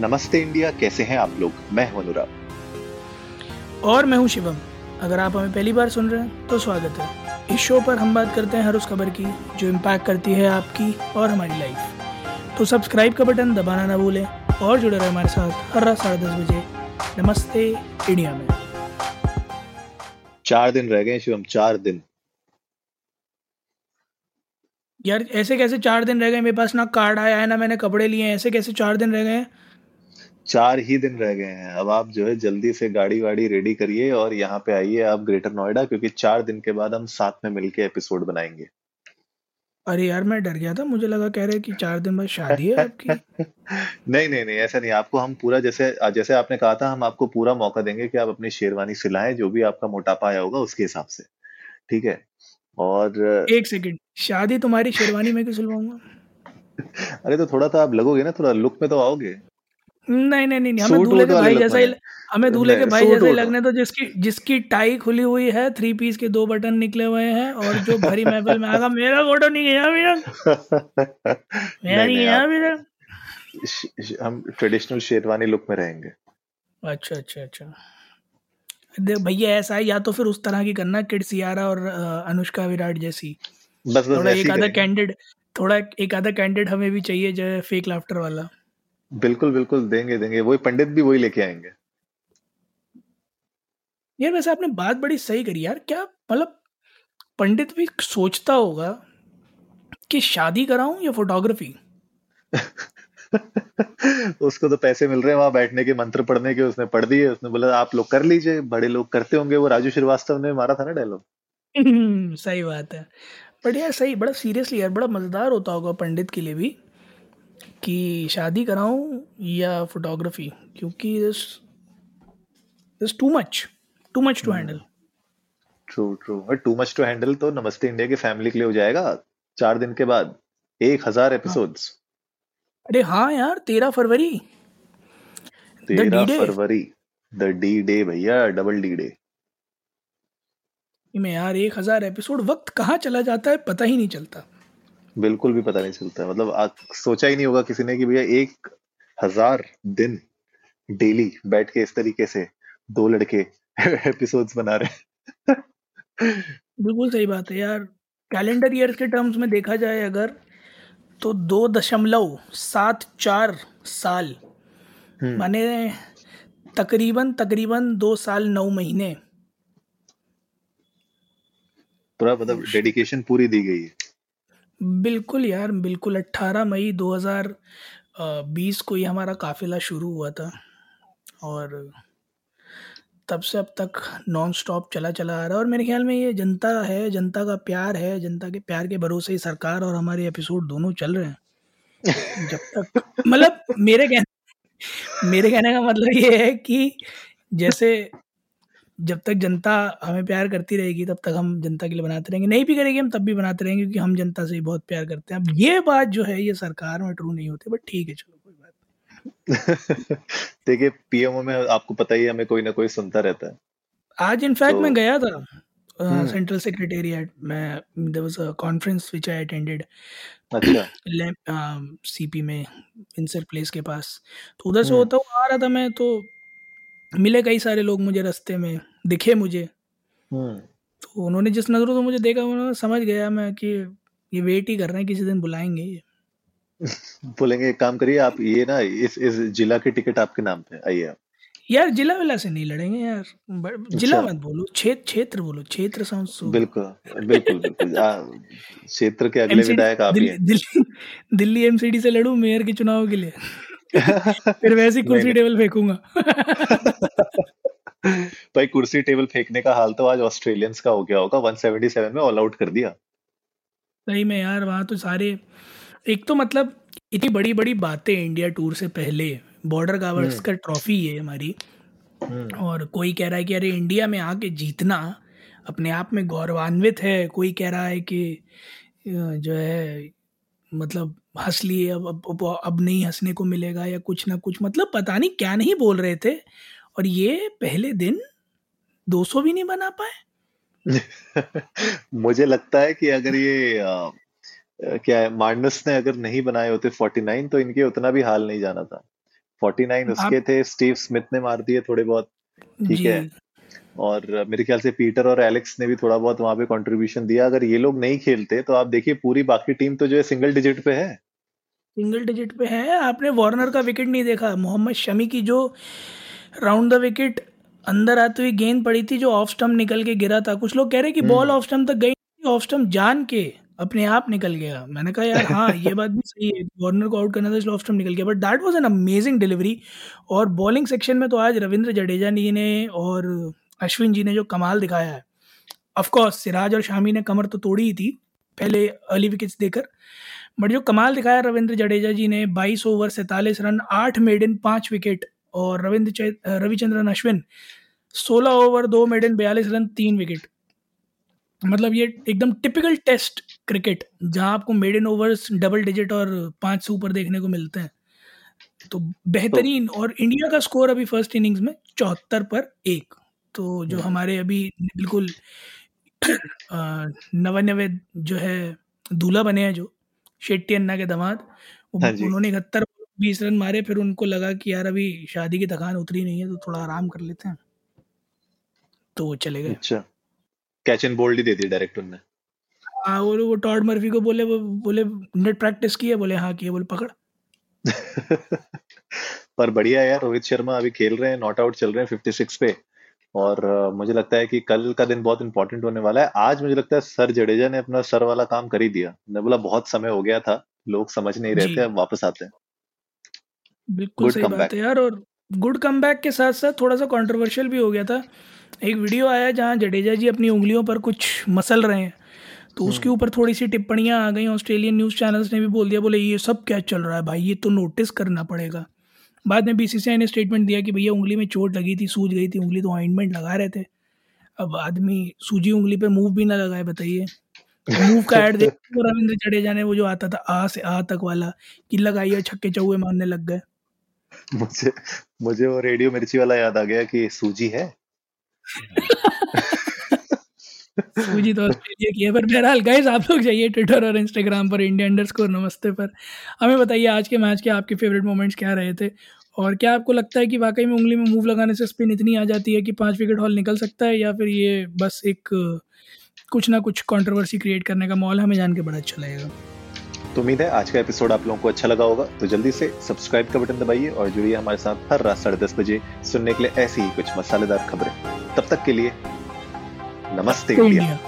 नमस्ते इंडिया कैसे हैं आप लोग? मैं हूँ अनुराग। और मैं हूँ शिवम। अगर आप हमें पहली बार सुन रहे हैं तो स्वागत है। इस शो पर हम बात करते हैं हर उस खबर की जो इम्पैक्ट करती है आपकी और हमारी लाइफ तो सब्सक्राइब का बटन दबाना ना भूलें और जुड़े रहे हमारे साथ हर रात साढ़े दस बजे। नमस्ते इंडिया में। चार दिन रह गए शिवम चार दिन। यार ऐसे कैसे चार दिन रह गए? मेरे पास ना कार्ड आया है ना मैंने कपड़े लिए हैं। ऐसे कैसे चार दिन रह गए हैं? चार ही दिन रह गए हैं। अब आप जो है जल्दी से गाड़ी वाड़ी रेडी करिए और यहाँ पे आइए आप ग्रेटर नोएडा क्योंकि चार दिन के बाद हम साथ में मिलके एपिसोड बनाएँगे। अरे यार मैं डर गया था। मुझे लगा कह रहे कि चार दिन बाद शादी है आपकी। नहीं नहीं नहीं ऐसा नहीं। आपको हम पूरा जैसे जैसे आपने कहा था हम आपको पूरा मौका देंगे कि आप अपनी शेरवानी सिलाएँ जो भी आपका मोटापा आया होगा उसके हिसाब से। ठीक है? और एक सेकंड शादी तुम्हारी शेरवानी में क्यों सिलवाऊँगा? अरे तो थोड़ा सा आप लगोगे ना थोड़ा लुक में तो आओगे। नहीं नहीं नहीं हमें दूल्हे के भाई जैसा ही हमें दूल्हे के भाई जैसा ही लगने तो जिसकी जिसकी टाई खुली हुई है थ्री पीस के दो बटन निकले हुए हैं और जो भरी महफिल में आगा मेरा फ़ोटो नहीं गया मेरा। मेरा नहीं गया मेरा। हम ट्रेडिशनल शेरवानी लुक में रहेंगे। अच्छा अच्छा अच्छा। देख भैया ऐसा है या तो फिर उस तरह की करना किड सियारा और अनुष्का विराट जैसी। बस बस थोड़ा एक आधा कैंडिड थोड़ा एक आधा कैंडिड हमें भी चाहिए जो फेक लाफ्टर वाला। बिल्कुल बिल्कुल देंगे देंगे। वही पंडित भी वही लेके आएँगे। यार वैसे आपने बात बड़ी सही करी यार। क्या मतलब पंडित भी सोचता होगा कि शादी कराऊं या फोटोग्राफी उसको तो पैसे मिल रहे हैं वहाँ बैठने के मंत्र पढ़ने के उसने पढ़ दिए उसने बोला आप लोग कर लीजिए बड़े लोग करते होंगे। वो राजू श्रीवास्तव ने मारा था ना डायलॉग सही बात है। बट यार सही बड़ा सीरियसली यार बड़ा मज़ेदार होता होगा पंडित के लिए भी। कि शादी कराऊं या फोटोग्राफी क्योंकि this this too much too much to handle true true too much to handle तो नमस्ते इंडिया की फैमिली के लिए हो जाएगा। चार दिन के बाद एक हज़ार एपिसोड्स हाँ। अरे हाँ यार तेरह फरवरी। तेरह फरवरी। द डी डे भैया डबल डी डे में यार एक हज़ार एपिसोड वक्त कहाँ चला जाता है पता ही नहीं चलता। बिल्कुल भी पता नहीं चलता है। मतलब आज सोचा ही नहीं होगा किसी ने कि भैया एक हज़ार दिन डेली बैठ के इस तरीके से दो लड़के एपिसोड्स बना रहे बिल्कुल सही बात है यार। कैलेंडर ईयर के टर्म्स में देखा जाए अगर तो दो दशमलव सात चार साल। हम्म। माने तकरीबन तकरीबन दो साल नौ महीने। पूरा मतलब डेडिकेशन पूरी दी गई है। बिल्कुल यार, बिल्कुल। 18 मई 2020 को ही हमारा काफ़िला शुरू हुआ था। और तब से अब तक नॉन स्टॉप चला चला आ रहा है। और मेरे ख्याल में ये जनता है, जनता का प्यार है, जनता के प्यार के भरोसे ही सरकार और हमारे एपिसोड दोनों चल रहे हैं। जब तक मतलब मेरे कहने मेरे कहने का मतलब ये है कि जैसे जब तक जनता हमें प्यार करती रहेगी तब तक हम जनता के लिए बनाते रहेंगे। नहीं भी करेंगे हम तब भी बनाते रहेंगे क्योंकि हम जनता से ही बहुत प्यार करते हैं। अब ये बात जो है ये सरकार में ट्रू नहीं होती बट ठीक है चलो कोई बात देखिए पीएमओ में आपको पता ही हमें कोई ना कोई सुनता रहता है। आज इनफैक्ट तो, मैं गया था सेंट्रल सेक्रेटेरिएट में there was a conference which I attended अच्छा। सीपी में इंसर प्लेस के पास। तो उधर से हम्म। होता हुआ आ रहा था मैं तो मिले कई सारे लोग मुझे रास्ते में दिखे मुझे। हम्म। तो उन्होंने जिस नज़रों से मुझे देखा उन्होंने समझ गया मैं कि ये वेट ही कर रहे हैं किसी दिन बुलाएँगे ये। बोलेंगे एक काम करिए आप ये ना इस इस जिला की टिकट आपके नाम पे आइए आप। यार जिला विला से नहीं लड़ेंगे यार। जिला अच्छा। मत बोलो क्षेत्र क्षेत्र बोलो क्षेत्र साउंड बिल्कुल बिल्कुल बिल्कुल। क्षेत्र के अगले विधायक आप ही हैं। दिल्ली दिल्ली एमसीडी से लड़ू मेयर के चुनाव के लिए? फिर वैसी कुर्सी टेबल फेंकूँगा। भाई कुर्सी टेबल फेंकने का हाल तो आज ऑस्ट्रेलियंस का हो गया होगा। 177 में ऑल आउट कर दिया। सही में यार वहाँ तो सारे एक तो मतलब इतनी बड़ी बड़ी बातें इंडिया टूर से पहले बॉर्डर गावर्स का ट्रॉफी है हमारी। हम्म। और कोई कह रहा है कि अरे इंडिया में आके जीतना अपने आप में गौरवान्वित है कोई कह रहा है कि जो है मतलब हंस लिए अब अब अब नहीं हंसने को मिलेगा या कुछ ना कुछ मतलब पता नहीं क्या नहीं बोल रहे थे। और ये पहले दिन 200 भी नहीं बना पाए। मुझे लगता है कि अगर ये आ, क्या है मार्नस ने अगर नहीं बनाए होते 49 तो इनके उतना भी हाल नहीं जाना था। 49 उसके आप थे स्टीव स्मिथ ने मार दिए थोड़े बहुत। ठीक है। और मेरे ख्याल से पीटर और एलेक्स ने भी थोड़ा बहुत वहाँ पे कंट्रीब्यूशन दिया। अगर ये लोग नहीं खेलते तो आप देखिए पूरी बाकी टीम तो जो है सिंगल डिजिट पे है। सिंगल डिजिट पे है। आपने वार्नर का विकेट नहीं देखा। मोहम्मद शमी की जो राउंड द विकेट अंदर आती हुई गेंद पड़ी थी जो ऑफ़ स्टम्प निकल के गिरा था कुछ लोग कह रहे कि बॉल ऑफ़ स्टम्प तक गई ऑफ़ स्टम्प जान के अपने आप निकल गया। मैंने कहा यार हाँ ये बात भी सही है। वार्नर को आउट करना था इसलिए ऑफ़ स्टम्प निकल गया। But that was an amazing delivery और बॉलिंग सेक्शन में तो आज रविंद्र जडेजा जी ने और अश्विन जी ने जो कमाल दिखाया है। ऑफ़ कोर्स सिराज और शामी ने कमर तो तोड़ी ही थी, पहले अर्ली विकेट्स देकर। बट जो कमाल दिखाया रविंद्र जडेजा जी ने 22 ओवर सैंतालीस रन, आठ मेडन पाँच विकेट और रविंद्र रविचंद्रन अश्विन 16 ओवर दो मेडन बयालीस रन, तीन विकेट मतलब ये एकदम टिपिकल टेस्ट क्रिकेट जहाँ आपको मेडन ओवर्स डबल डिजिट और पाँच से ऊपर देखने को मिलते हैं। तो बेहतरीन, और इंडिया का स्कोर अभी फ़र्स्ट इनिंग्स में चौहत्तर पर एक। तो जो हम्म, हमारे अभी बिल्कुल नवानवे जो है दूल्हा बने हैं जो शेट्टी अन्ना के दामाद हाँ जी। उन्होंने इकहत्तर बीस रन मारे फिर उनको लगा कि यार अभी शादी की थकान उतरी नहीं है तो थोड़ा आराम कर लेते हैं। तो वो चले गए। अच्छा। कैच एंड बोल्ड ही दे दी डायरेक्ट उनने। हाँ वो वो टॉड मर्फी को बोले वो बोले नेट प्रैक्टिस की है बोले हाँ की है बोले पकड़। पर बढ़िया यार रोहित शर्मा अभी खेल रहे हैं नॉट आउट चल रहे हैं 56 पे। और मुझे लगता है कि कल का दिन बहुत इंपॉर्टेंट होने वाला है। आज मुझे लगता है सर जडेजा ने अपना सर वाला काम कर ही दिया। मैं बोला बहुत समय हो गया था लोग समझ नहीं रहे थे अब वापस आते हैं। बिल्कुल गुड सही कम बात है यार और गुड कमबैक के साथ साथ थोड़ा सा कंट्रोवर्शियल भी हो गया था। एक वीडियो आया जहाँ जडेजा जी अपनी उंगलियों पर कुछ मसल रहे हैं तो उसके हम्म। ऊपर थोड़ी सी टिप्पणियाँ आ गई। ऑस्ट्रेलियन न्यूज़ चैनल्स ने भी बोल दिया बोले ये सब क्या चल रहा है भाई? ये तो नोटिस करना पड़ेगा। बाद में बीसीसीआई ने स्टेटमेंट दिया कि भैया उंगली में चोट लगी थी सूज गई थी उंगली तो ऑइंटमेंट लगा रहे थे। अब आदमी सूजी उंगली पे मूव भी ना लगाए बताइए। मूव का ऐड देख रविंद्र जडेजा ने वो जो आता था आ से आ तक वाला कि लगाइए छक्के चौके मारने लग गए। मुझे मुझे वो रेडियो मिर्ची वाला याद आ गया कि सूजी है। सूजी तो ऑस्ट्रेलिया की है पर बहरहाल गाइस आप लोग जाइए ट्विटर और इंस्टाग्राम पर इंडिया अंडर नमस्ते पर। हमें बताइए आज के मैच के आपके फेवरेट मोमेंट्स क्या रहे थे? और क्या आपको लगता है कि वाकई में उंगली में मूव लगाने से स्पिन इतनी आ जाती है कि पाँच विकेट हॉल निकल सकता है या फिर ये बस एक कुछ ना कुछ कंट्रोवर्सी क्रिएट करने का मॉल हमें जान के बड़ा अच्छा लगेगा? तो उम्मीद है आज का एपिसोड आप लोगों को अच्छा लगा होगा। तो जल्दी से सब्सक्राइब का बटन दबाइए और जुड़िए हमारे साथ हर रात साढ़े दस बजे सुनने के लिए ऐसी ही कुछ मसालेदार खबरें। तब तक के लिए नमस्ते इंडिया।